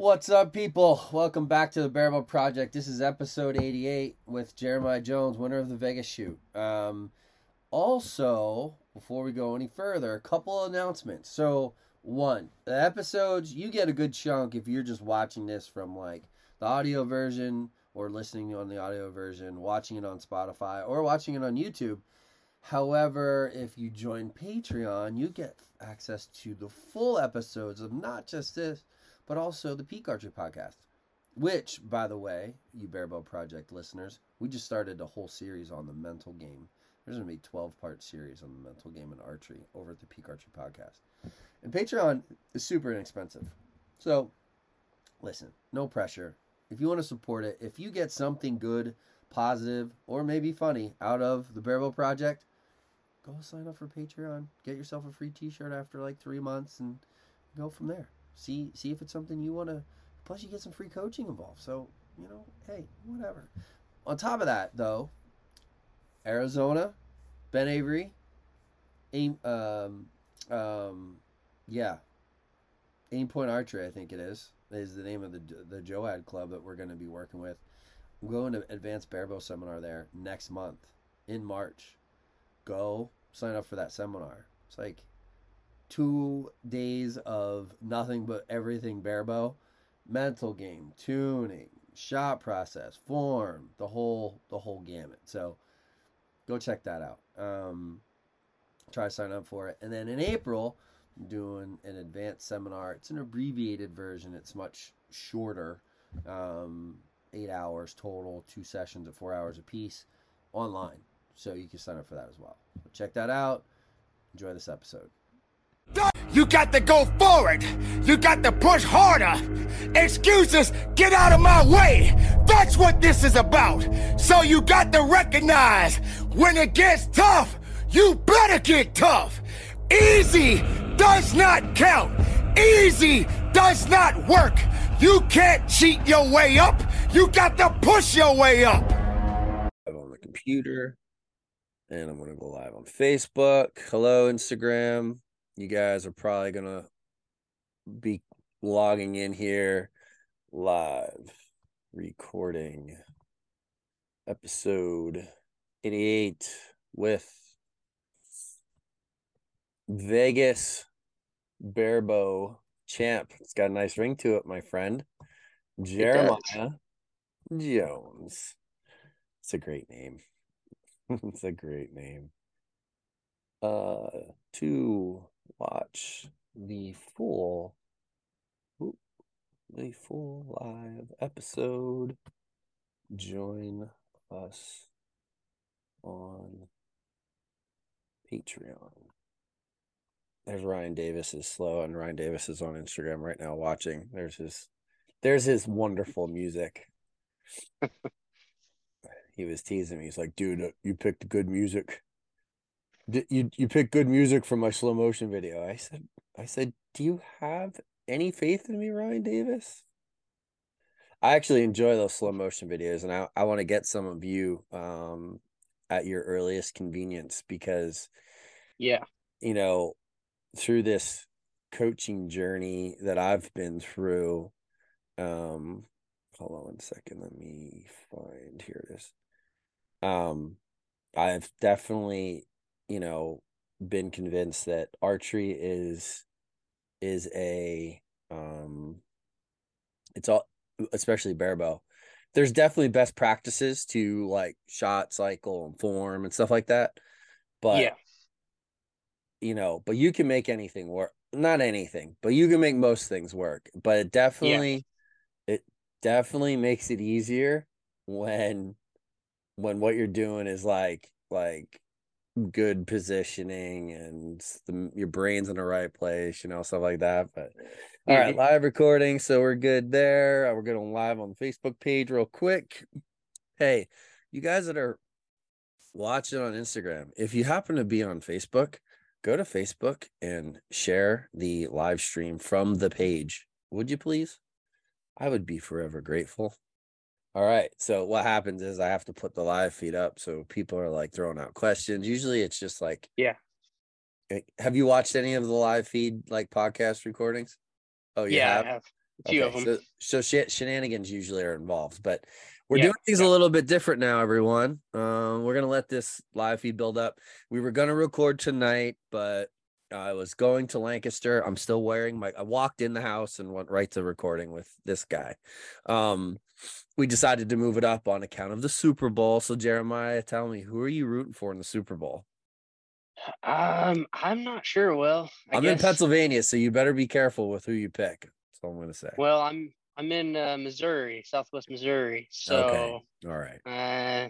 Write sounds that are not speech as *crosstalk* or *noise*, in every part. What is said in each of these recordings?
What's up, people? Welcome back to the Barebow Project. This is episode 88 with Jeremiah Jones, winner of the Vegas shoot. Um, also, before we go any further, a couple announcements. So, one, the episodes, you get a good chunk if you're just watching this from like the audio version or listening on the audio version, watching it on Spotify, or watching it on YouTube. However, if you join Patreon, you get access to the full episodes of not just this, but also the Peak Archery podcast. Which, by the way, you Barebow Project listeners, we just started a whole series on the mental game. There's going to be a 12 part series on the mental game and archery over at the Peak Archery podcast. And Patreon is super inexpensive. So, listen, no pressure. If you want to support it, if you get something good, positive, or maybe funny out of the Barebow Project, go sign up for Patreon. Get yourself a free T-shirt after like three months, and go from there. See see if it's something you want to. Plus, you get some free coaching involved. So you know, hey, whatever. On top of that, though, Arizona, Ben Avery, aim, um, um, yeah, Aim Point Archery, I think it is, is the name of the the Joad club that we're going to be working with. I'm going to Advanced Barebow seminar there next month in March. Go sign up for that seminar. It's like two days of nothing but everything barebow, mental game, tuning, shot process, form, the whole the whole gamut. So go check that out. Um, try to sign up for it, and then in April, I'm doing an advanced seminar. It's an abbreviated version. It's much shorter, um, eight hours total, two sessions of four hours a piece, online. So you can sign up for that as well. Check that out. Enjoy this episode. You got to go forward. You got to push harder. Excuses, get out of my way. That's what this is about. So you got to recognize when it gets tough, you better get tough. Easy does not count. Easy does not work. You can't cheat your way up. You got to push your way up. On the computer, and I'm going to go live on Facebook. Hello, Instagram you guys are probably gonna be logging in here live recording episode 88 with Vegas Barebow champ. It's got a nice ring to it, my friend. Jeremiah Jones. It's a great name. *laughs* it's a great name. Uh to watch the full the full live episode. Join us on patreon. There's ryan davis is slow and ryan davis is on instagram right now watching. There's his there's his wonderful music. *laughs* He was teasing me. He's like dude you picked good music you you pick good music from my slow motion video. I said I said, "Do you have any faith in me, Ryan Davis?" I actually enjoy those slow motion videos and I I want to get some of you um at your earliest convenience because yeah. You know, through this coaching journey that I've been through um hold on one second, let me find here it is. Um I've definitely you know been convinced that archery is is a um it's all especially barebow there's definitely best practices to like shot cycle and form and stuff like that but yeah you know but you can make anything work not anything but you can make most things work but it definitely yeah. it definitely makes it easier when when what you're doing is like like good positioning and the, your brain's in the right place, you know, stuff like that. But all right, live recording, so we're good there. Uh, we're going live on the Facebook page real quick. Hey, you guys that are watching on Instagram, if you happen to be on Facebook, go to Facebook and share the live stream from the page. Would you please? I would be forever grateful. All right. So what happens is I have to put the live feed up so people are like throwing out questions. Usually it's just like Yeah. Have you watched any of the live feed like podcast recordings? Oh yeah. I have. A few of them. So, so sh- shenanigans usually are involved, but we're Yeah, doing things yeah. a little bit different now, everyone. Um, we're gonna let this live feed build up. We were gonna record tonight, but I was going to Lancaster. I'm still wearing my. I walked in the house and went right to recording with this guy. Um, we decided to move it up on account of the Super Bowl. So Jeremiah, tell me, who are you rooting for in the Super Bowl? Um, I'm not sure. Well, I I'm in Pennsylvania, so you better be careful with who you pick. That's all I'm gonna say. Well, I'm I'm in uh, Missouri, Southwest Missouri. So All right. uh,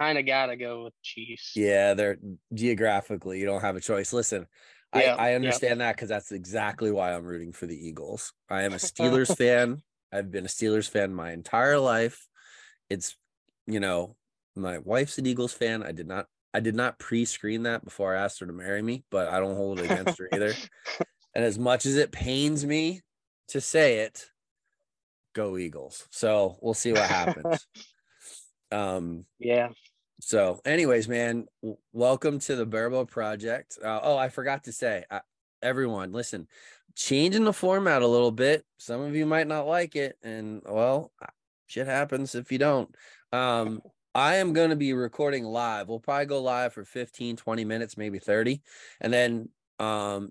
kind of gotta go with Chiefs. Yeah, they're geographically, you don't have a choice. Listen, Yeah, I, I yeah. understand that because that's exactly why I'm rooting for the Eagles. I am a *laughs* Steelers fan. I've been a Steelers fan my entire life. It's, you know, my wife's an Eagles fan. I did not, I did not pre-screen that before I asked her to marry me, but I don't hold it against her either. *laughs* And as much as it pains me to say it, go Eagles. So we'll see what happens. *laughs* um, yeah. so, anyways, man, w- welcome to the Barebow Project. Uh, oh, I forgot to say, uh, everyone, listen, changing the format a little bit. Some of you might not like it, and well, shit happens if you don't. Um, I am going to be recording live. We'll probably go live for 15, 20 minutes, maybe 30. And then um,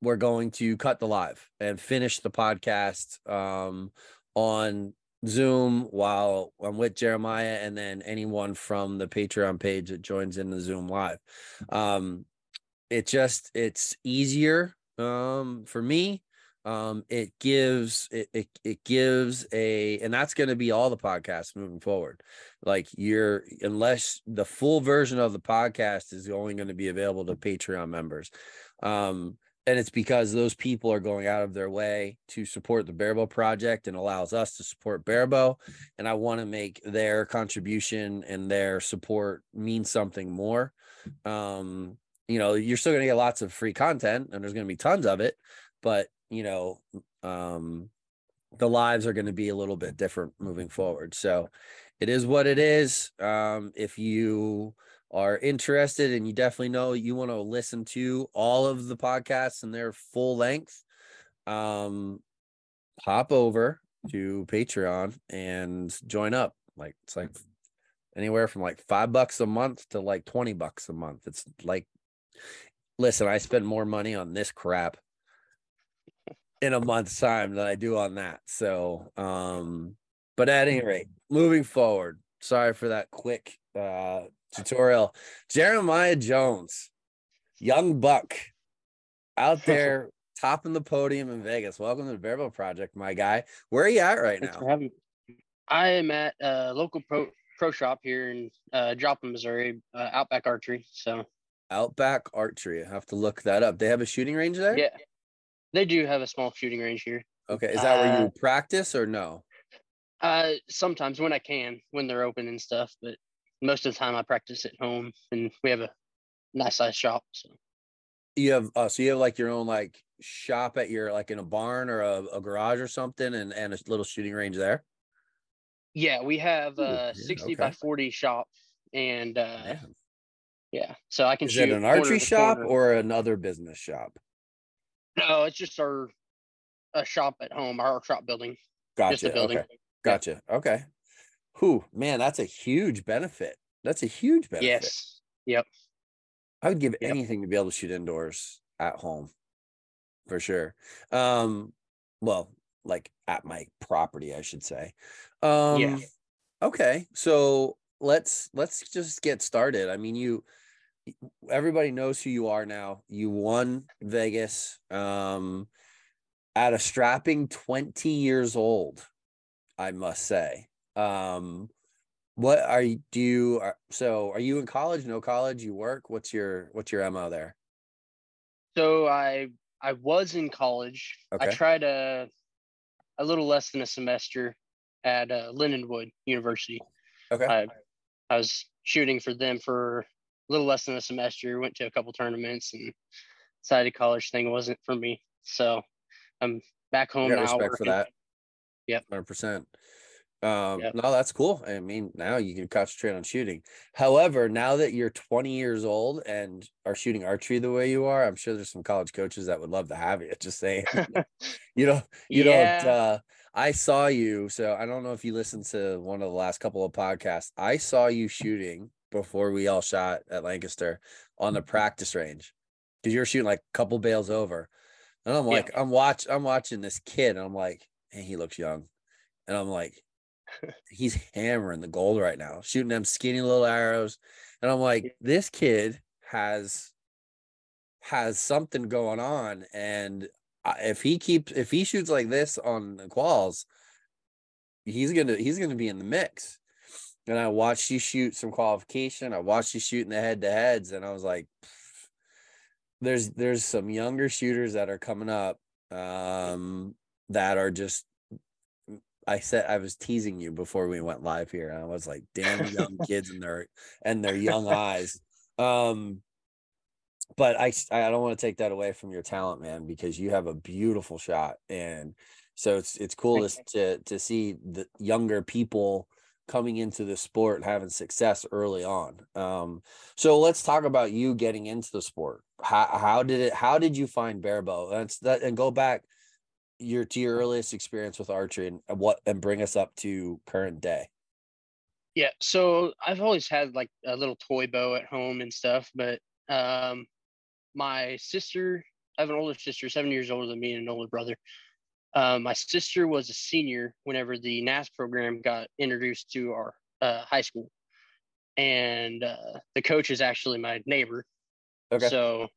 we're going to cut the live and finish the podcast um, on Zoom while I'm with Jeremiah and then anyone from the Patreon page that joins in the Zoom live. Um it just it's easier um for me. Um it gives it it, it gives a and that's going to be all the podcasts moving forward. Like you're unless the full version of the podcast is only going to be available to Patreon members. Um and it's because those people are going out of their way to support the Barebow project and allows us to support Barebow and I want to make their contribution and their support mean something more. Um, you know, you're still going to get lots of free content and there's going to be tons of it, but you know, um, the lives are going to be a little bit different moving forward. So it is what it is. Um, if you are interested and you definitely know you want to listen to all of the podcasts in their full length, um, hop over to Patreon and join up. Like it's like anywhere from like five bucks a month to like 20 bucks a month. It's like, listen, I spend more money on this crap in a month's time than I do on that. So, um, but at any rate, moving forward, sorry for that quick uh tutorial. Jeremiah Jones, young buck out *laughs* there topping the podium in Vegas. Welcome to the Barebow Project, my guy. Where are you at right Thanks now? I am at a local pro pro shop here in uh, Joplin, Missouri, uh, Outback Archery. So Outback Archery. I have to look that up. They have a shooting range there? yeah, they do have a small shooting range here. Okay. Is that where you Uh, practice or no? Uh, sometimes when I can, when they're open and stuff, but most of the time I practice at home, and we have a nice size shop. So You have uh so you have like your own like shop at your like in a barn or a, a garage or something and and a little shooting range there. yeah, we have Ooh, a yeah, 60 by 40 shop, and uh, Man. Yeah, so I can Is shoot it an archery shop corner. or another business shop? no? It's just our a shop at home, our shop building, Gotcha. building. Okay. Gotcha. Okay. Who man, that's a huge benefit. That's a huge benefit. Yes. Yep. I would give Yep. anything to be able to shoot indoors at home for sure. Um, well, like at my property, I should say. Um, okay, so let's let's just get started. I mean, you everybody knows who you are now. You won Vegas um at a strapping 20 years old, I must say. Um what are you do you are, so are you in college no college you work what's your what's your mo there So I I was in college. I tried a a little less than a semester at uh, Lindenwood University. okay I I was shooting for them for a little less than a semester. Went to a couple tournaments and decided college thing wasn't for me. So I'm back home now. respect for working. that Yep. 100% Um, Yep. no, that's cool. I mean, now you can concentrate on shooting. However, now that you're 20 years old and are shooting archery the way you are, I'm sure there's some college coaches that would love to have you. *laughs* Just saying, *laughs* you know, you yeah. don't. Uh, I saw you, so I don't know if you listened to one of the last couple of podcasts. I saw you shooting before we all shot at Lancaster on the mm-hmm. practice range because you're shooting like a couple bales over, and I'm Yeah. like, I'm watch, I'm watching this kid, and I'm like, hey, he looks young, and I'm like, *laughs* he's hammering the gold right now, shooting them skinny little arrows, and I'm like, this kid has has something going on, and uh, if he keeps if he shoots like this on the quals, he's gonna he's gonna be in the mix. And I watched you shoot some qualification. I watched you shooting the head to heads, and I was like, there's there's some younger shooters that are coming up um that are just I said I was teasing you before we went live here. And I was like, damn young *laughs* kids and their and their young eyes. Um but I I don't want to take that away from your talent, man, because you have a beautiful shot. And so it's it's cool to to to see the younger people coming into the sport and having success early on. Um so let's talk about you getting into the sport. How how did it how did you find barebow? That's that and go back your to your earliest experience with archery and what and bring us up to current day. Yeah, so I've always had like a little toy bow at home and stuff, but um my sister, I have an older sister, seven years older than me, and an older brother. Um, my sister was a senior whenever the NASP program got introduced to our uh, high school, and uh, the coach is actually my neighbor. Okay. So,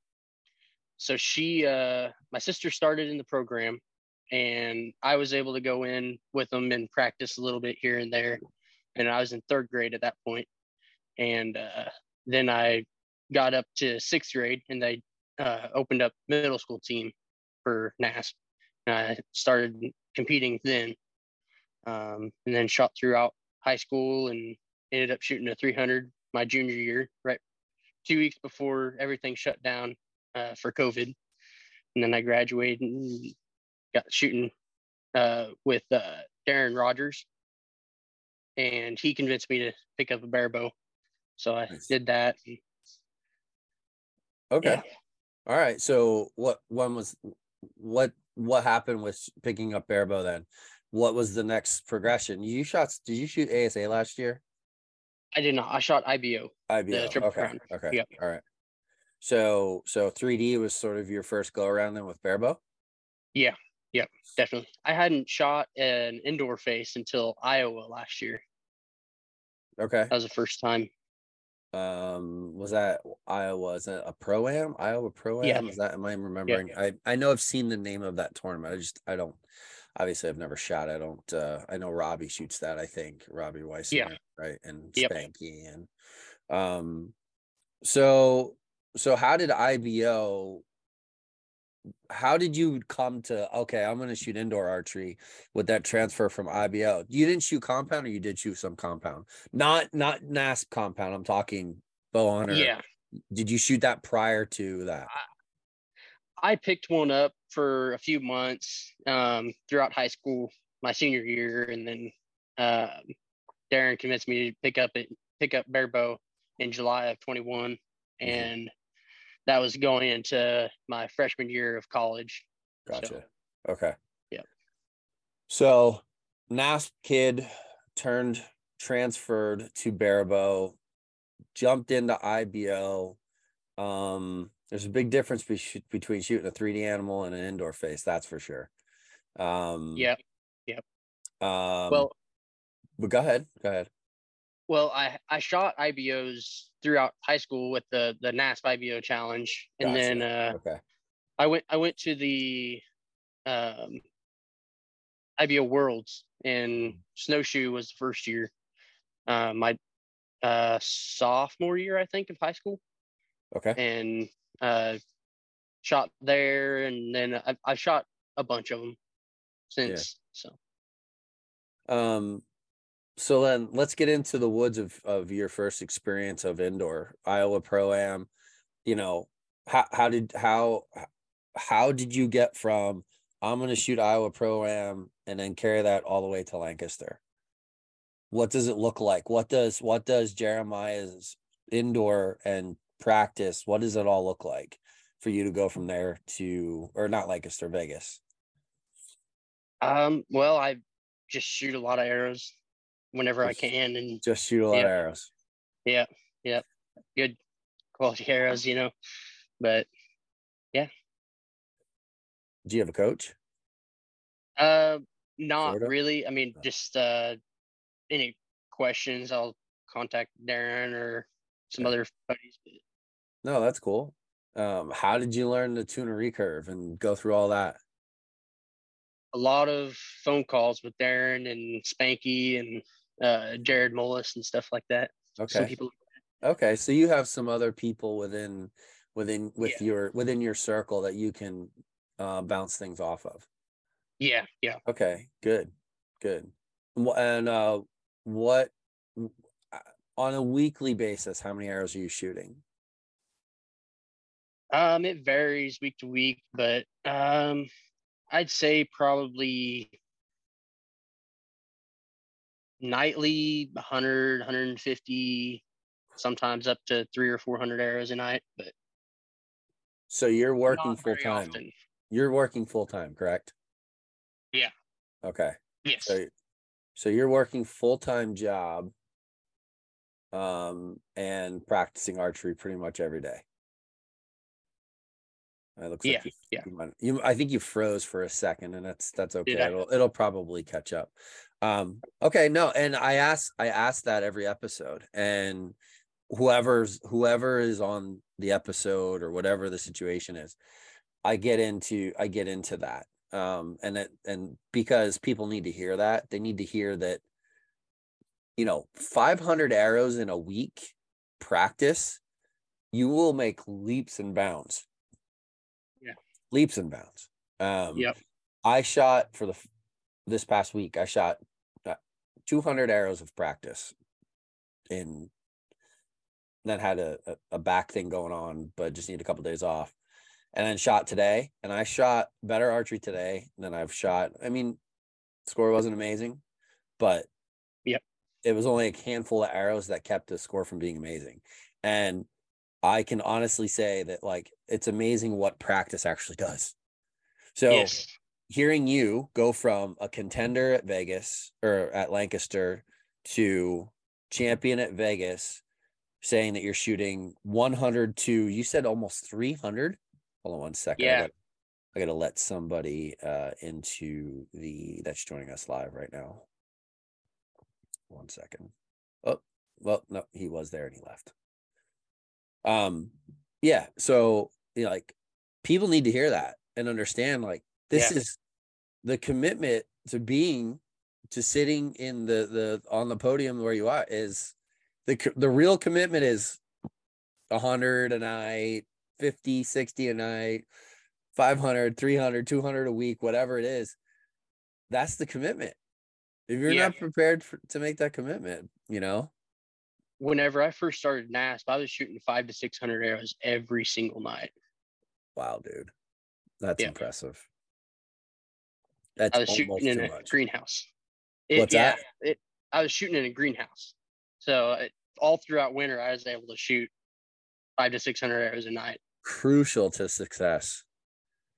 so she, uh, my sister started in the program, and I was able to go in with them and practice a little bit here and there. And I was in third grade at that point, and uh, then I got up to sixth grade, and they uh, opened up middle school team for NASP. I started competing then, um, and then shot throughout high school and ended up shooting a 300 my junior year, right two weeks before everything shut down uh, for COVID. And then I graduated and got shooting uh, with uh, Darren Rogers, and he convinced me to pick up a bare bow. So I Nice. did that. Okay. Yeah. All right. So what one was what what happened with picking up barebow then? What was the next progression? You shot did you shoot ASA last year? I did not. I shot IBO. IBO. Okay. Crown. Okay. Yep. All right. So so 3D was sort of your first go around then with barebow? Yeah. Yep. Definitely. I hadn't shot an indoor face until Iowa last year. Okay. That was the first time. Um was that Iowa? Is that a pro am? Iowa pro am? Yeah. Is that am I remembering? I I know I've seen the name of that tournament. I just I don't obviously I've never shot. I don't uh I know Robbie shoots that, I think. Robbie Weiss yeah right? And Yep. Spanky and um so so how did IBO how did you come to okay, I'm gonna shoot indoor archery with that transfer from IBO? You didn't shoot compound or you did shoot some compound? Not not NASP compound. I'm talking bow hunter. Yeah. Did you shoot that prior to that? I picked one up for a few months um, throughout high school, my senior year, and then um Darren convinced me to pick up it, pick up bare bow in July of 21, and that was going into my freshman year of college. So, Gotcha. Okay. Yep. So NASP kid turned transferred to Barebow, jumped into IBO. Um, there's a big difference be- between shooting a 3D animal and an indoor face, that's for sure. Um, yeah. Um, Well, but go ahead. Go ahead. Well, I I shot IBOs throughout high school with the the NASP IBO challenge, and then uh, okay. I went I went to the um IBO Worlds and snowshoe was the first year. Uh, my uh sophomore year, I think, of high school, Okay. and uh shot there, and then I I shot a bunch of them since. So Um, so then let's get into the woods of of your first experience of indoor Iowa Pro Am. You know, how how did how how did you get from I'm going to shoot Iowa Pro Am and then carry that all the way to Lancaster? what does it look like? What does what does Jeremiah's indoor and practice? What does it all look like for you to go from there to or not Lancaster, Vegas? Um, well, I just shoot a lot of arrows whenever I can, and Just shoot a lot Yeah. of arrows. yeah, yeah, good quality arrows, you know. But yeah. Do you have a coach? uh, not really. I mean, No. just uh, any questions, I'll contact Darren or some Yeah. other buddies. No, that's cool. Um, how did you learn the tuna recurve and go through all that? a lot of phone calls with Darren and Spanky and uh, Jared Mullis and stuff like that. Some Okay. people, Okay, so you have some other people within within with Yeah. your within your circle that you can uh, bounce things off of. yeah, yeah. Okay, good, good. And uh, what uh, on a weekly basis? How many arrows are you shooting? Um, it varies week to week, but um, I'd say probably nightly 100, 150, sometimes up to three or 400 arrows a night, but So you're working full time often. You're working full time, correct? Yeah. Okay. Yes. So so you're working full time job um and practicing archery pretty much every day. It looks Yeah, like you, yeah. you, I think you froze for a second and that's that's okay. I? It'll it'll probably catch up. Um okay, no, and I ask I ask that every episode and whoever's whoever is on the episode or whatever the situation is, I get into I get into that. Um and it and because people need to hear that, they need to hear that you know, 500 arrows in a week practice, you will make leaps and bounds. Leaps and bounds. Um Yep. I shot for the this past week. I shot uh, 200 arrows of practice in then had a, a, a back thing going on, but just need a couple days off. And then shot today, and I shot better archery today than I've shot. I mean, score wasn't amazing, but Yep. it was only a handful of arrows that kept the score from being amazing. And I can honestly say that like it's amazing what practice actually does. So yes. hearing you go from a contender at Vegas or at Lancaster to champion at Vegas, saying that you're shooting 100 to you said almost 300. Hold on one second. I Yeah. gotta, I gotta let somebody uh into the that's joining us live right now. One second. Oh, well, no, he was there and he left. Um, yeah. So you know, like people need to hear that and understand like this Yeah. is the commitment to being to sitting in the the on the podium where you are is the the real commitment is 100 a night 50 60 a night 500 300 200 a week whatever it is that's the commitment if you're Yeah. not prepared for, to make that commitment you know Whenever I first started NASP, I was shooting five to 600 arrows every single night. wow dude that's Yeah. impressive that's I was shooting in a much greenhouse. It- What's yeah, that? It, I was shooting in a greenhouse. So it, all throughout winter, I was able to shoot five to 600 arrows a night. crucial to success.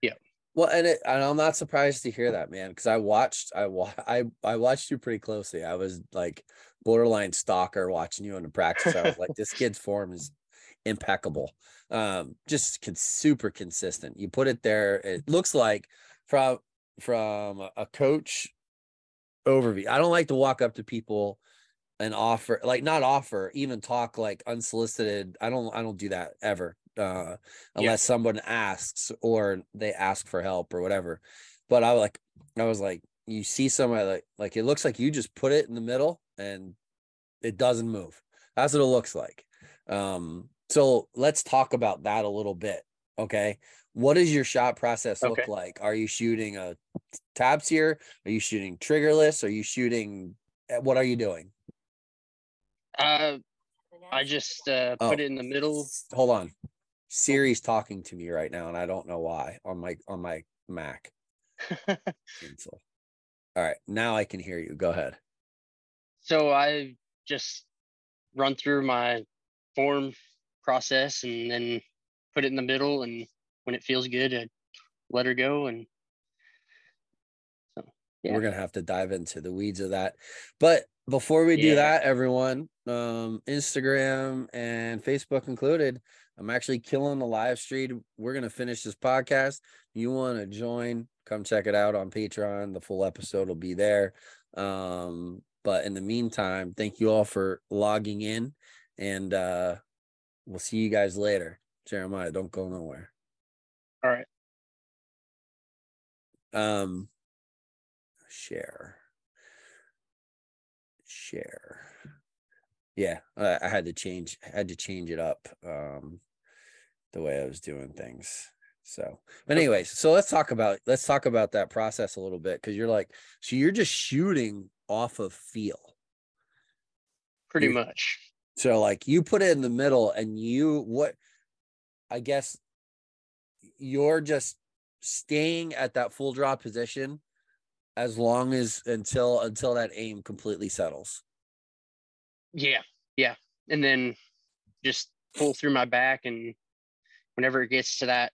Yeah. Well, and it, and I'm not surprised to hear that, man, because I watched, I wa- *laughs* I I watched you pretty closely. I was like borderline stalker watching you in the practice. I was like, this kid's *laughs* form is impeccable. Um, just con- super consistent. You put it there. It looks like from from a- coach overview. I don't like to walk up to people and offer like not offer even talk like unsolicited i don't i don't do that ever uh unless someone asks or they ask for help or whatever but i like i was like you see somebody like like it looks like you just put it in the middle and it doesn't move that's what it looks like um so let's talk about that a little bit okay what does your shot process look Okay. like are you shooting a tabs here are you shooting triggerless are you shooting eh, what are you doing Uh, I just uh, Oh. put it in the middle. Hold on. Siri's talking to me right now, and I don't know why on my on my Mac. *laughs* All right, now I can hear you. Go ahead. So I just run through my form process and then put it in the middle. And when it feels good, I let her go. And so, yeah. We're going to have to dive into the weeds of that. But before we do yeah. that, everyone, um, Instagram and Facebook included, I'm actually killing the live stream. We're going to finish this podcast. You want to join, come check it out on Patreon. The full episode will be there. Um, but in the meantime, thank you all for logging in and uh, we'll see you guys later. Jeremiah, don't go nowhere. All right. Um, share, share. Yeah, I, I had to change. I had to change it up. Um, the way I was doing things. So, but anyways, so let's talk about let's talk about that process a little bit because you're like, so you're just shooting off of feel. Pretty you're, much. So like you put it in the middle and you what I guess you're just staying at that full draw position as long as until until that aim completely settles. Yeah. Yeah. And then just pull through my back and whenever it gets to that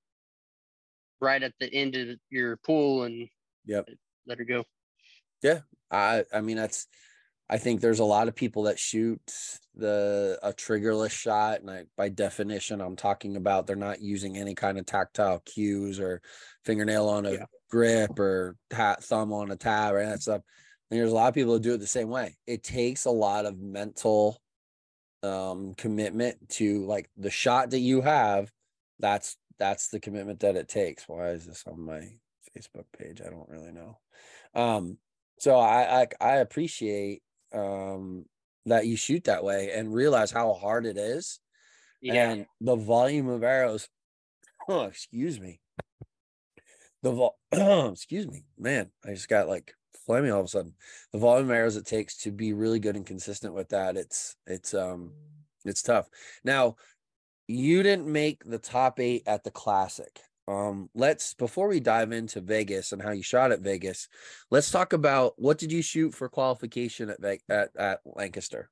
right at the end of your pool and yep let her go yeah i i mean that's i think there's a lot of people that shoot the a triggerless shot and I, by definition i'm talking about they're not using any kind of tactile cues or fingernail on a yeah. grip or thumb on a tab or that stuff and there's a lot of people who do it the same way it takes a lot of mental um commitment to like the shot that you have that's that's the commitment that it takes. Why is this on my Facebook page? I don't really know. Um, so I, I I appreciate um that you shoot that way and realize how hard it is. Yeah. And the volume of arrows. *clears throat* Oh, excuse me. The vol *clears throat* excuse me, man. I just got like flaming all of a sudden. The volume of arrows it takes to be really good and consistent with that. It's it's um it's tough. Now you didn't make the top eight at the classic. Um, let's before we dive into Vegas and how you shot at Vegas, let's talk about what did you shoot for qualification at at, at Lancaster?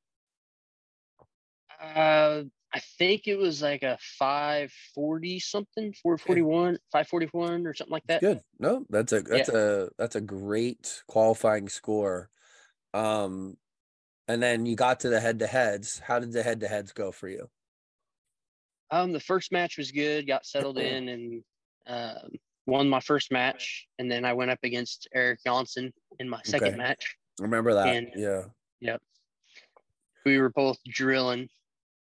Uh, I think it was like a 540 something, 441, 541 or something like that. Good. No, that's a that's yeah. a that's a great qualifying score. Um, and then you got to the head to heads. How did the head to heads go for you? Um, the first match was good. Got settled *clears throat* in and um, won my first match, and then I went up against Eric Johnson in my second okay. match. Remember that? And, yeah. Yep. We were both drilling,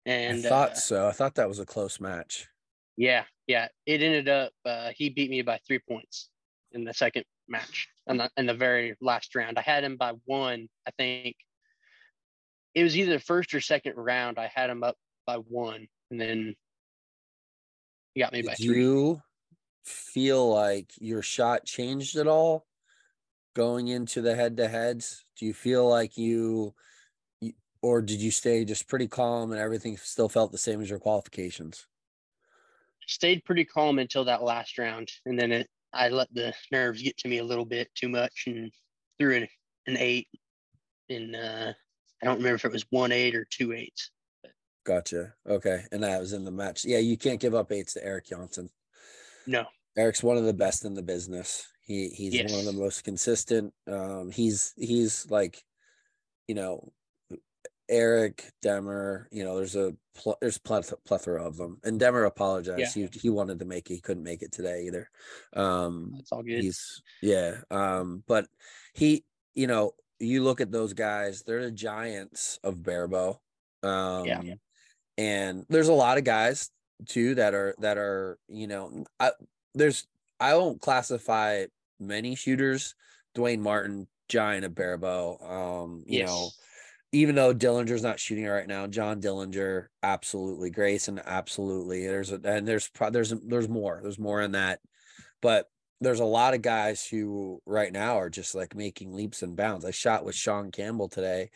and I thought uh, so. I thought that was a close match. Yeah, yeah. It ended up uh, he beat me by three points in the second match, and the, in the very last round. I had him by one. I think it was either the first or second round. I had him up by one, and then he got me Did by three. you feel like your shot changed at all going into the head to heads? Do you feel like you, or did you stay just pretty calm and everything still felt the same as your qualifications? Stayed pretty calm until that last round, and then it I let the nerves get to me a little bit too much and threw an, an eight. And uh, I don't remember if it was one eight or two eights. Gotcha. Okay. And that was in the match. Yeah, you can't give up eights to Eric Johnson. No. Eric's one of the best in the business. He he's yes. one of the most consistent. Um, he's he's like, you know, Eric Demmer. You know, there's a pl- there's plethora of them. And Demmer apologized. Yeah. He he wanted to make it. He couldn't make it today either. Um, That's all good. He's yeah. Um, but he, you know, you look at those guys. They're the giants of barebow. Um, yeah and there's a lot of guys too that are that are you know I, there's I won't classify many shooters. Dwayne Martin, giant of barebow. Um, you yes. know, even though Dillinger's not shooting right now, John Dillinger, absolutely. Grayson, absolutely. There's a and there's there's there's more. There's more in that, but there's a lot of guys who right now are just like making leaps and bounds. I shot with Sean Campbell today.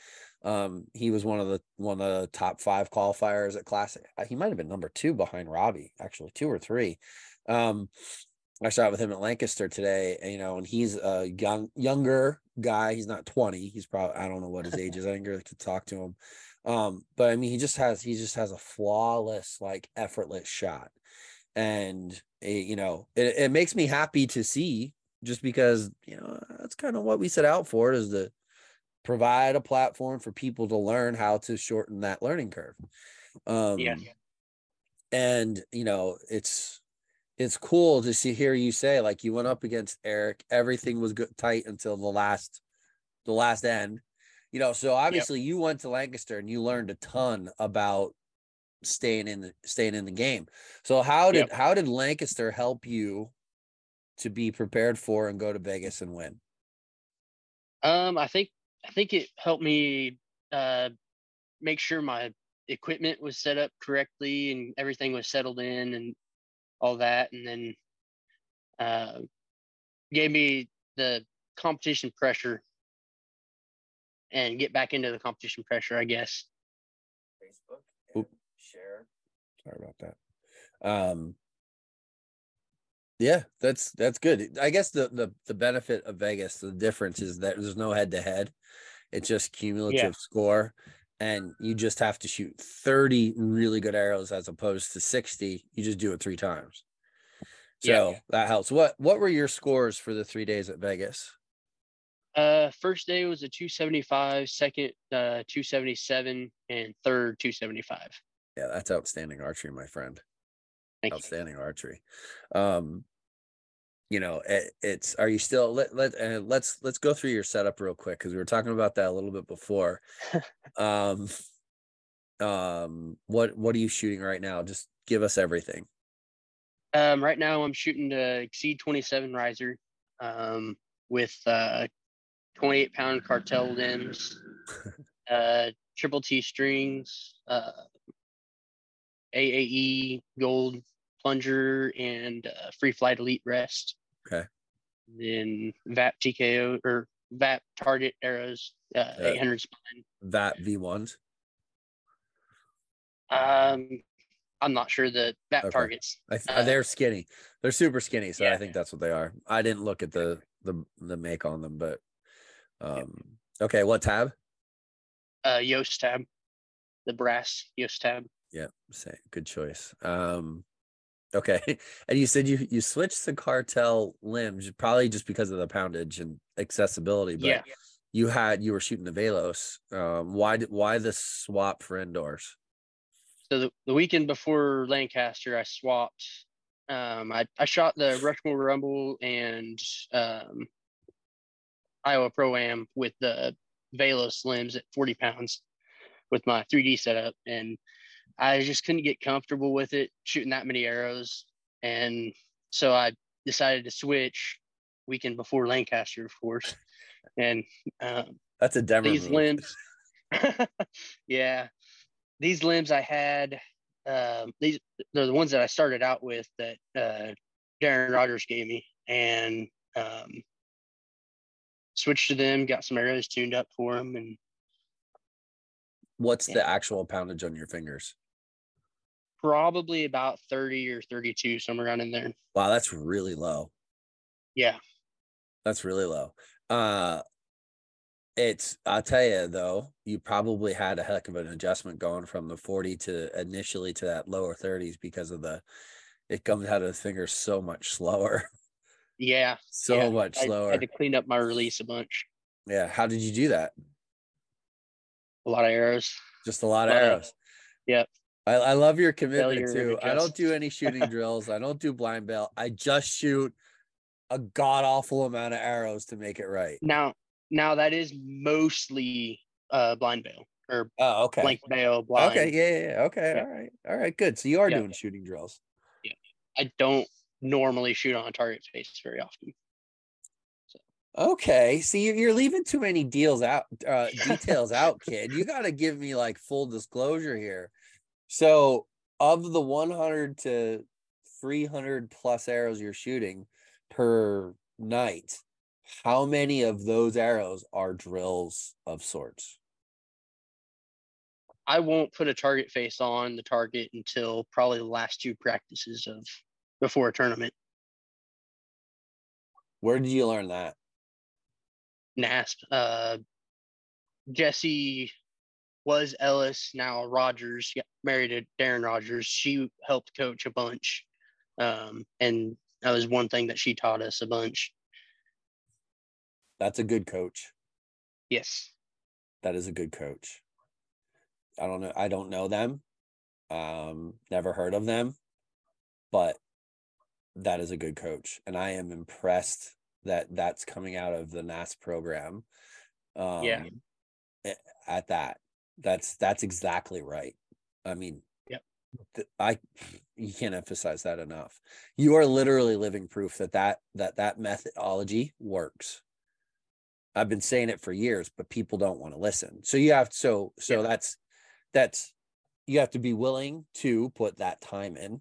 Um, he was one of the one of the top five qualifiers at Classic. Uh, he might have been number two behind Robbie, actually two or three. Um, I shot with him at Lancaster today, you know, and he's a young younger guy. He's not 20. He's probably I don't know what his age is. I didn't get to talk to him. Um, but I mean, he just has he just has a flawless, like effortless shot, and it, you know, it, it makes me happy to see just because you know that's kind of what we set out for is to provide a platform for people to learn how to shorten that learning curve. Um, Yeah. and you know, it's it's cool to see hear you say like you went up against Eric, everything was good tight until the last the last end. You know, so obviously you went to Lancaster and you learned a ton about staying in the staying in the game. So how did Yep. how did Lancaster help you to be prepared for and go to Vegas and win? Um, I think I think it helped me uh, make sure my equipment was set up correctly and everything was settled in and all that, and then uh, gave me the competition pressure and get back into the competition pressure, I guess. Facebook and share. Sorry about that. Um yeah, that's that's good. I guess the the the benefit of Vegas, the difference is that there's no head to head. It's just cumulative score and you just have to shoot 30 really good arrows as opposed to 60. You just do it 3 times. So Yeah. that helps. What what were your scores for the 3 days at Vegas? Uh, first day was a 275, second uh, 277, and third 275. Yeah, that's outstanding archery, my friend. Thank you. outstanding archery. Um you know it, it's are you still let, let uh, let's let's go through your setup real quick because we were talking about that a little bit before. *laughs* Um um what what are you shooting right now? Just give us everything. Um, right now I'm shooting the Xceed 27 riser um, with uh, 28 pound cartel limbs, *laughs* uh, triple T strings, uh, AAE gold plunger, and uh, free flight elite rest. Okay. Then VAP TKO or VAP target arrows, uh, Yeah. 800 spine. that v1s Um, I'm not sure the VAP Okay. targets. I th- Uh, they're skinny they're super skinny so i think that's what they are i didn't look at the the the make on them but um okay what tab Uh, Yost tab, the brass Yost tab. Yeah, say good choice. Um okay. *laughs* And you said you you switched to cartel limbs probably just because of the poundage and accessibility, but yeah. you had you were shooting the Velos. Um why did why the swap for indoors? So the, the weekend before Lancaster, I swapped. Um, I, I shot the Rushmore Rumble and um, Iowa Pro Am with the Velos limbs at 40 pounds with my 3D setup. And I just couldn't get comfortable with it shooting that many arrows. And so I decided to switch weekend before Lancaster, of course. And um, That's a Denver these move. limbs *laughs* yeah these limbs i had um these they're the ones that i started out with that uh darren rogers gave me and um switched to them got some arrows tuned up for them and What's Yeah. the actual poundage on your fingers? Probably about 30 or 32 somewhere around in there Wow, that's really low. yeah That's really low. Uh it's I'll tell you though, you probably had a heck of an adjustment going from the 40 to initially to that lower 30s because of the it comes out of the fingers so much slower. *laughs* yeah so yeah. much slower. I, slower. had to clean up my release a bunch Yeah. How did you do that? a lot of arrows Just a lot of Lot of- arrows. yep. I, I love your commitment Failure too. I don't do any *laughs* shooting drills. I don't do blind bale. I just shoot a god awful amount of arrows to make it right. now now that is mostly uh blind bale or Oh, okay. blank bale blind Okay, yeah, yeah, yeah. Okay, Yeah. all right. All right, good. So you are Yeah. doing shooting drills. Yeah, I don't normally shoot on a target face very often. Okay. See, you're, you're leaving too many deals out, uh, *laughs* details out, kid. You got to give me like full disclosure here. So, of the 100 to 300 plus arrows you're shooting per night, how many of those arrows are drills of sorts? I won't put a target face on the target until probably the last two practices of before a tournament. Where did you learn that? NASP. Uh, Jesse was Ellis, now Rogers, married to Darren Rogers. She helped coach a bunch. Um, and that was one thing that she taught us a bunch. That's a good coach. Yes. That is a good coach. I don't know. I don't know them. Um, never heard of them, but that is a good coach, and I am impressed that that's coming out of the NASP program. Um, Yeah. At that, that's that's exactly right. I mean, Yep. th- I *laughs* you can't emphasize that enough. You are literally living proof that that that that methodology works. I've been saying it for years, but people don't want to listen. So you have so so that's that's you have to be willing to put that time in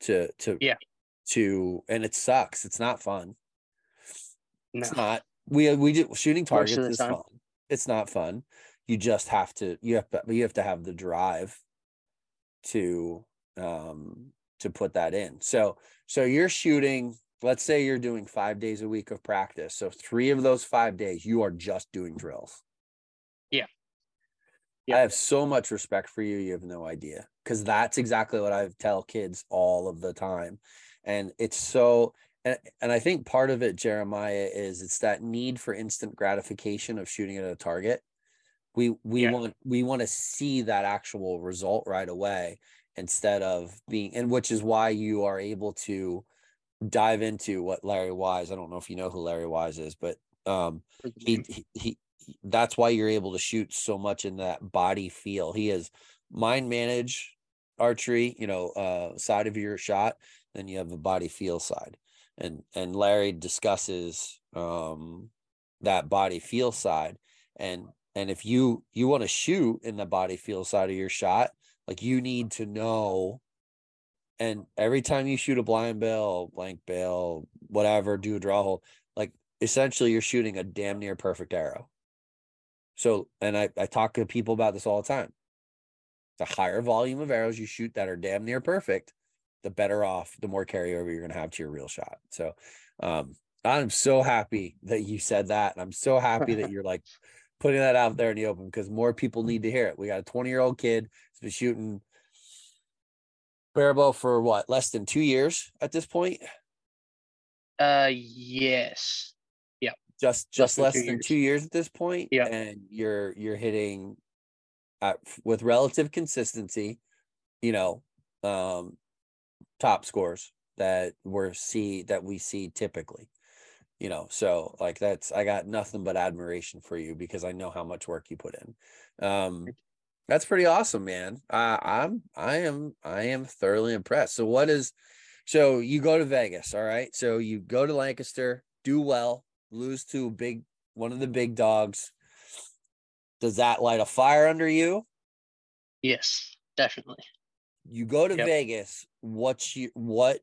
to to Yeah. to and it sucks. It's not fun. No. It's not. We we do shooting targets is time. fun. It's not fun. You just have to you have to you have to have the drive to um to put that in. So so you're shooting let's say you're doing 5 days a week of practice. So 3 of those 5 days you are just doing drills. Yeah. yeah. I have so much respect for you you have no idea cuz that's exactly what I tell kids all of the time. And it's so and, and I think part of it, Jeremiah, is it's that need for instant gratification of shooting at a target. We we Yeah. want we want to see that actual result right away instead of being and which is why you are able to dive into what Larry Wise. I don't know if you know who Larry Wise is, but um he, he he that's why you're able to shoot so much in that body feel. He is mind manage archery, you know, uh side of your shot, then you have the body feel side. And and Larry discusses um that body feel side and and if you you want to shoot in the body feel side of your shot, like you need to know and every time you shoot a blind bale, blank bale, whatever, do a draw hole, like essentially you're shooting a damn near perfect arrow. So, and I, I talk to people about this all the time. The higher volume of arrows you shoot that are damn near perfect, the better off, the more carryover you're going to have to your real shot. So, um, I'm so happy that you said that. And I'm so happy that *laughs* you're like putting that out there in the open because more people need to hear it. We got a 20 year old kid who's been shooting barebow for what, less than two years at this point? Uh, yes. Yeah, just just than less two than years. two years at this point, Yeah. and you're you're hitting at, with relative consistency you know um top scores that we're see that we see typically you know so like that's i got nothing but admiration for you because i know how much work you put in um that's pretty awesome man i i'm i am i am thoroughly impressed so what is so you go to vegas all right so you go to lancaster do well lose to a big one of the big dogs does that light a fire under you Yes, definitely. you go to Yep. Vegas. What's you what?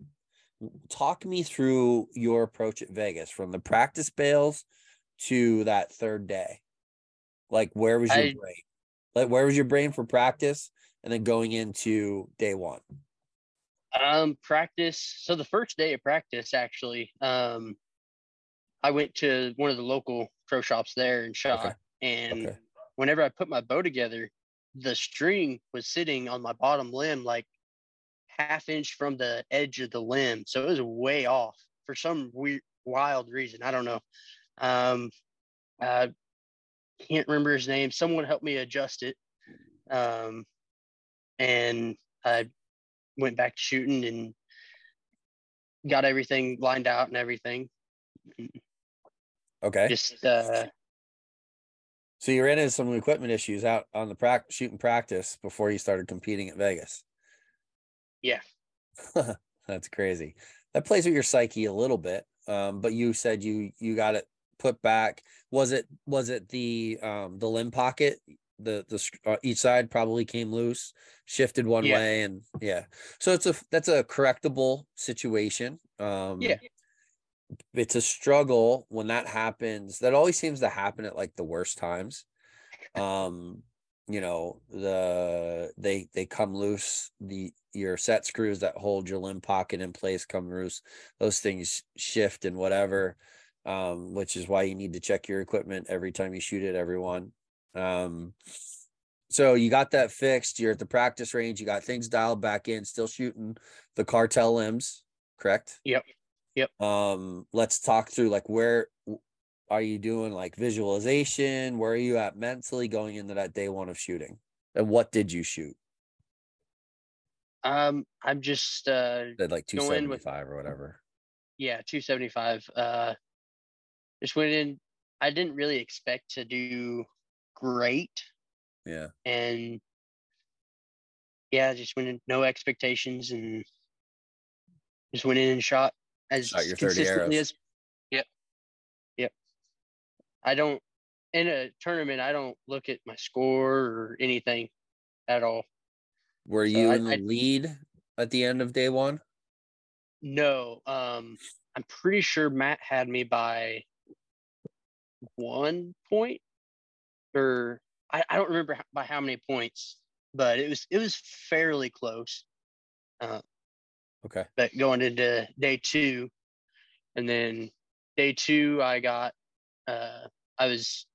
Talk me through your approach at Vegas from the practice bales to that third day. Like, where was your I- brain? Like, where was your brain for practice, and then going into day one? Um, practice. So the first day of practice, actually, um, I went to one of the local pro shops there and shot. Okay. And Okay. whenever I put my bow together, the string was sitting on my bottom limb, like half inch from the edge of the limb. So it was way off for some weird, wild reason. I don't know. Um, I can't remember his name. Someone helped me adjust it. Um, and I went back to shooting and got everything lined out and everything. Okay, Just uh, so you ran into some equipment issues out on the practice shooting practice before you started competing at Vegas. Yeah, *laughs* That's crazy. That plays with your psyche a little bit. Um, but you said you you got it put back. Was it was it the um the limb pocket? The the uh, each side probably came loose, shifted one Yeah. way, and yeah. So it's a that's a correctable situation. Um, Yeah. It's a struggle when that happens. That always seems to happen at like the worst times. Um, you know the they they come loose the your set screws that hold your limb pocket in place come loose those things shift and whatever um which is why you need to check your equipment every time you shoot it everyone um so you got that fixed you're at the practice range you got things dialed back in still shooting the cartel limbs correct Yep. Yep. um let's talk through like where are you doing like visualization where are you at mentally going into that day one of shooting and what did you shoot Um, I'm just uh, like Go in with- 275 or whatever yeah, 275. Uh, just went in. I didn't really expect to do great, yeah and yeah, just went in no expectations and just went in and shot as Shot your 30 consistently as. I don't in a tournament. I don't look at my score or anything at all. were So you I- in the I- lead at the end of day one No, um, I'm pretty sure Matt had me by one point, or I, I don't remember by how many points, but it was it was fairly close. okay But going into day two, and then day two, I got uh, I was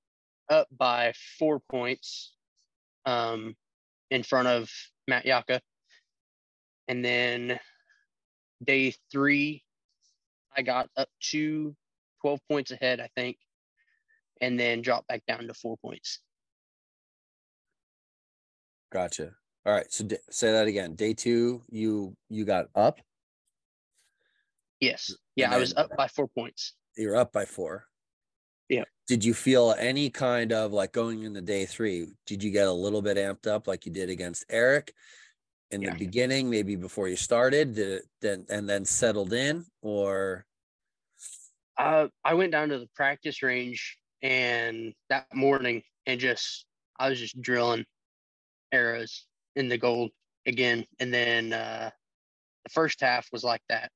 up by four points, um, in front of Matt Yaka, and then day three, I got up to 12 points ahead, I think, and then dropped back down to four points. gotcha all right so d- say that again day two you you got up Yes. Yeah, I was up by four points. you're up by four. Yeah. Did you feel any kind of like going into day three? Did you get a little bit amped up like you did against Eric in Yeah. the beginning, maybe before you started, did it then and then settled in, or Uh, I went down to the practice range and that morning and just I was just drilling arrows in the gold again. And then uh, the first half was like that,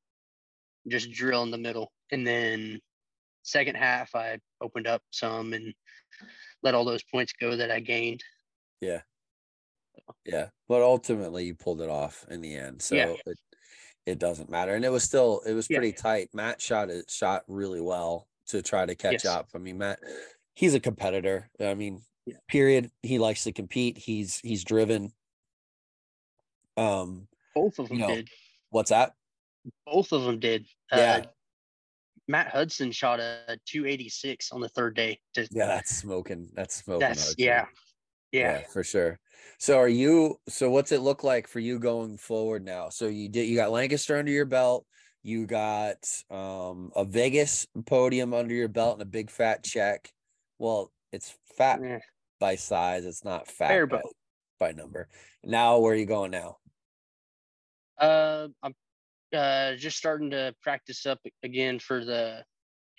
just drill in the middle. And then second half I opened up some and let all those points go that I gained. yeah, Yeah. but ultimately you pulled it off in the end, so Yeah. it it doesn't matter, and it was still it was Yeah. pretty tight. Matt shot it shot really well to try to catch Yes. up. I mean, Matt, he's a competitor. I mean, Yeah. period. He likes to compete. He's he's driven. Um, Both of them know, did. what's that? Both of them did. Yeah. Uh, Matt Hudson shot a 286 on the third day. To, Yeah, that's smoking. That's smoking. that's archery. yeah, yeah. for sure. So are you so what's it look like for you going forward now? So you did you got Lancaster under your belt, you got um a Vegas podium under your belt and a big fat check. Well, it's fat Yeah. by size, it's not fat by, by number. Now where are you going now? Uh, I'm uh, just starting to practice up again for the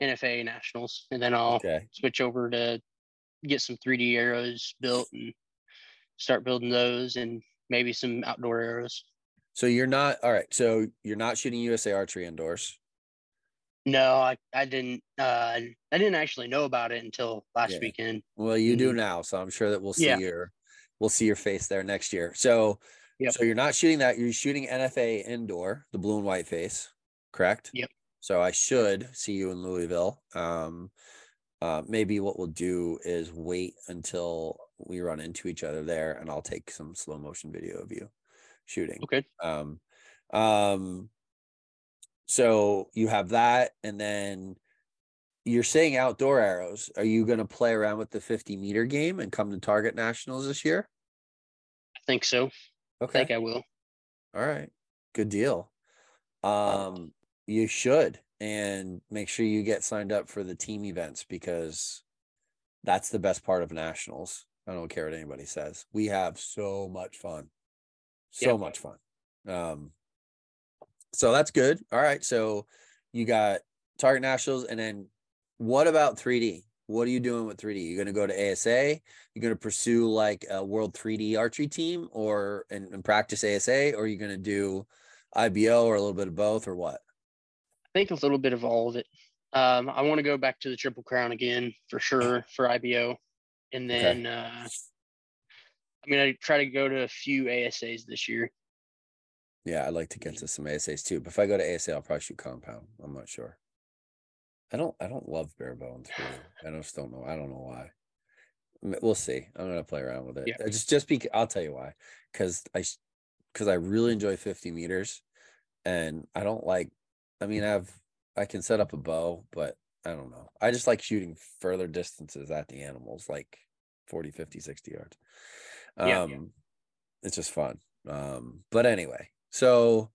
NFAA nationals, and then I'll Okay. switch over to get some 3D arrows built and start building those, and maybe some outdoor arrows. So you're not all right. So you're not shooting USA archery indoors. No, I, I didn't. Uh, I didn't actually know about it until last Yeah. weekend. Well, you do Mhm. now, so I'm sure that we'll see Yeah. your we'll see your face there next year. So, Yep. so you're not shooting that. You're shooting NFAA indoor, the blue and white face, correct? Yep. So I should see you in Louisville. Um, uh, maybe what we'll do is wait until we run into each other there, and I'll take some slow motion video of you shooting. Okay. Um, um, so you have that, and then you're saying outdoor arrows. Are you going to play around with the 50 meter game and come to Target Nationals this year? I think so. I think I will. All right. Good deal. Um, you should and make sure you get signed up for the team events because that's the best part of nationals. I don't care what anybody says. We have so much fun. So Yep. much fun. Um so that's good. All right. So you got Target Nationals and then what about 3D? What are you doing with 3D? You're gonna go to ASA? You're gonna pursue like a world 3D archery team or and, and practice ASA, or you're you gonna do IBO or a little bit of both or what? I think a little bit of all of it. Um, I want to go back to the Triple Crown again for sure for IBO, and Okay. then uh, I mean, I try to go to a few ASAs this year. Yeah, I'd like to get to some ASAs too. But if I go to ASA, I'll probably shoot compound. I'm not sure. I don't. I don't love bare bones. Really. I just don't know. I don't know why. We'll see. I'm gonna play around with it. Yeah. Just just because I'll tell you why. Because I because I really enjoy 50 meters, and I don't like. I mean, I have I can set up a bow, but I don't know. I just like shooting further distances at the animals, like 40, 50, 60 yards. Um, Yeah, yeah. it's just fun. Um, but anyway, so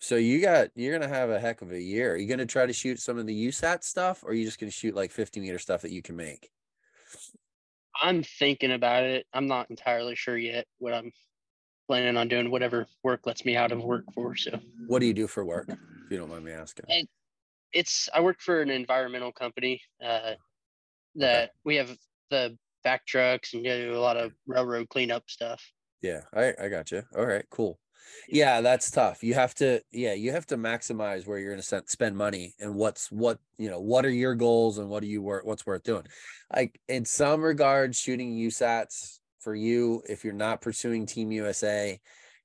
so you got you're gonna have a heck of a year. Are you gonna try to shoot some of the USAT stuff, or are you just gonna shoot like 50 meter stuff that you can make? I'm thinking about it. I'm not entirely sure yet what I'm planning on doing, whatever work lets me out of work for. So What do you do for work? If you don't mind me asking. It's I work for an environmental company uh, that we have the vac trucks and do a lot of railroad cleanup stuff. Yeah, I I got you. All right, cool. Yeah, that's tough. You have to yeah, you have to maximize where you're going to spend money and what's what, you know, what are your goals and what are you worth what's worth doing. Like in some regards shooting USATs for you if you're not pursuing Team USA,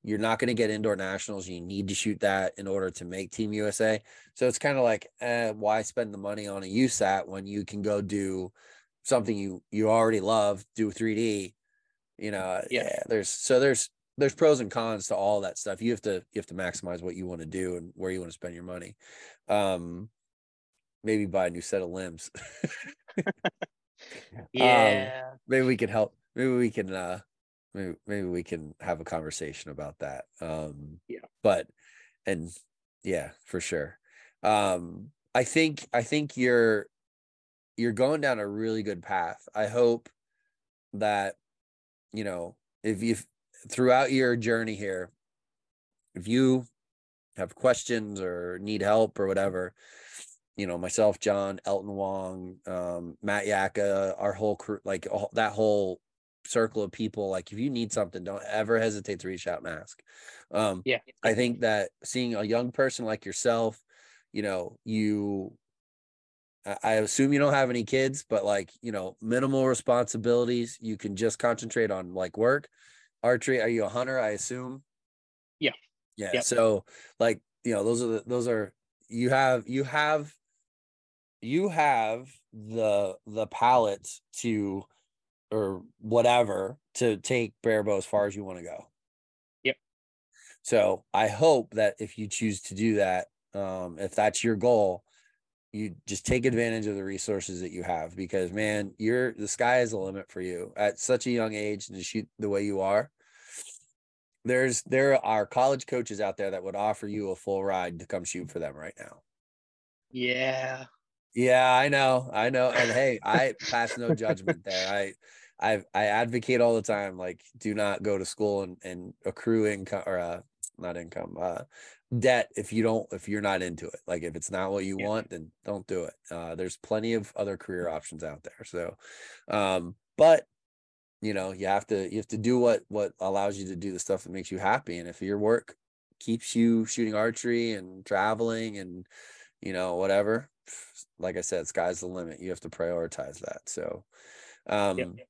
you're not going to get indoor nationals. You need to shoot that in order to make Team USA. So it's kind of like, eh, why spend the money on a USAT when you can go do something you you already love, do 3D. You know, Yeah. yeah. There's so there's there's pros and cons to all that stuff. You have to you have to maximize what you want to do and where you want to spend your money. Um, maybe buy a new set of limbs. *laughs* *laughs* Yeah. maybe we can help. Maybe we can. uh Maybe maybe we can have a conversation about that. Um, Yeah. But and yeah, for sure. Um, I think I think you're you're going down a really good path. I hope that you know if you throughout your journey here, if you have questions or need help or whatever, you know, myself, John, Elton Wong, um, Matt Yaka, our whole crew, like all, that whole circle of people, like if you need something, don't ever hesitate to reach out and ask. Um, yeah. I think that seeing a young person like yourself, you know, you I- I assume you don't have any kids, but like, you know, minimal responsibilities. You can just concentrate on like work. Archery, are you a hunter? I assume. Yeah. Yeah. Yep. So like, you know, those are the those are you have you have you have the the palette to or whatever to take Barebow as far as you want to go. Yep. So I hope that if you choose to do that, um, if that's your goal, you just take advantage of the resources that you have because man, you're the sky is the limit for you at such a young age to shoot the way you are. There's there are college coaches out there that would offer you a full ride to come shoot for them right now. Yeah. Yeah, I know, I know, and hey, I *laughs* pass no judgment there. I, I, I advocate all the time, like, do not go to school and and accrue income or uh, not income, uh, debt if you don't if you're not into it. Like, if it's not what you Yeah. want, then don't do it. Uh, there's plenty of other career options out there. So, um, but you know, you have to you have to do what what allows you to do the stuff that makes you happy, and if your work keeps you shooting archery and traveling and you know whatever like i said sky's the limit you have to prioritize that so um Yep.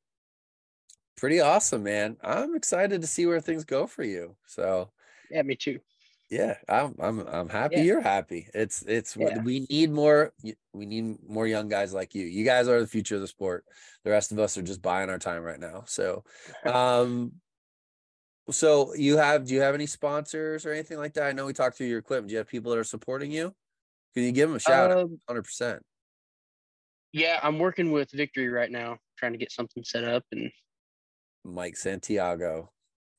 pretty awesome man i'm excited to see where things go for you so Yeah, me too. Yeah i'm i'm, I'm happy Yeah. you're happy. It's it's what Yeah. we need more we need more young guys like you. You guys are the future of the sport. The rest of us are just buying our time right now. So *laughs* um so you have do you have any sponsors or anything like that? I know we talked through your equipment. Do you have people that are supporting you? Can you give them a shout out? Um, 100% yeah, I'm working with Victory right now, trying to get something set up and Mike Santiago.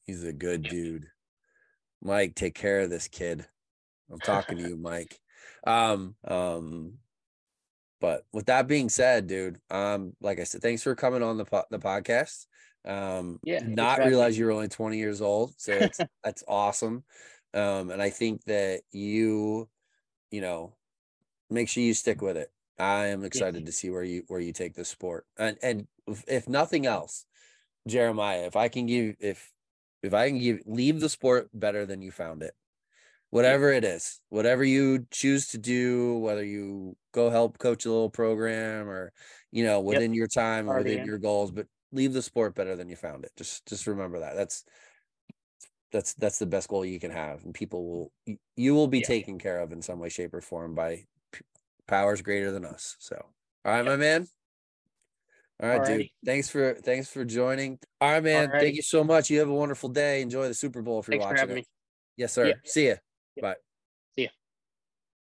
He's a good dude. Mike, take care of this kid. I'm *laughs* talking to you, Mike. Um, um, but with that being said, dude, um, like I said, thanks for coming on the po- the podcast. Um, Yeah, not realize you were only 20 years old, so it's, *laughs* that's awesome. Um, and I think that you, you know, make sure you stick with it. I am excited to see where you where you take this sport, and and if nothing else, Jeremiah, if I can give if if I can give leave the sport better than you found it, whatever it is, whatever you choose to do, whether you go help coach a little program or you know within your time or within your goals, but leave the sport better than you found it. Just just remember that. That's that's that's the best goal you can have, and people will you will be Yeah. taken care of in some way, shape, or form by p- powers greater than us. So, all right, my man. All right, dude. Thanks for thanks for joining. All right, man. Thank you so much. You have a wonderful day. Enjoy the Super Bowl if you're Thanks watching having it. me. Yes, sir. Yeah. See ya. Yeah. Bye.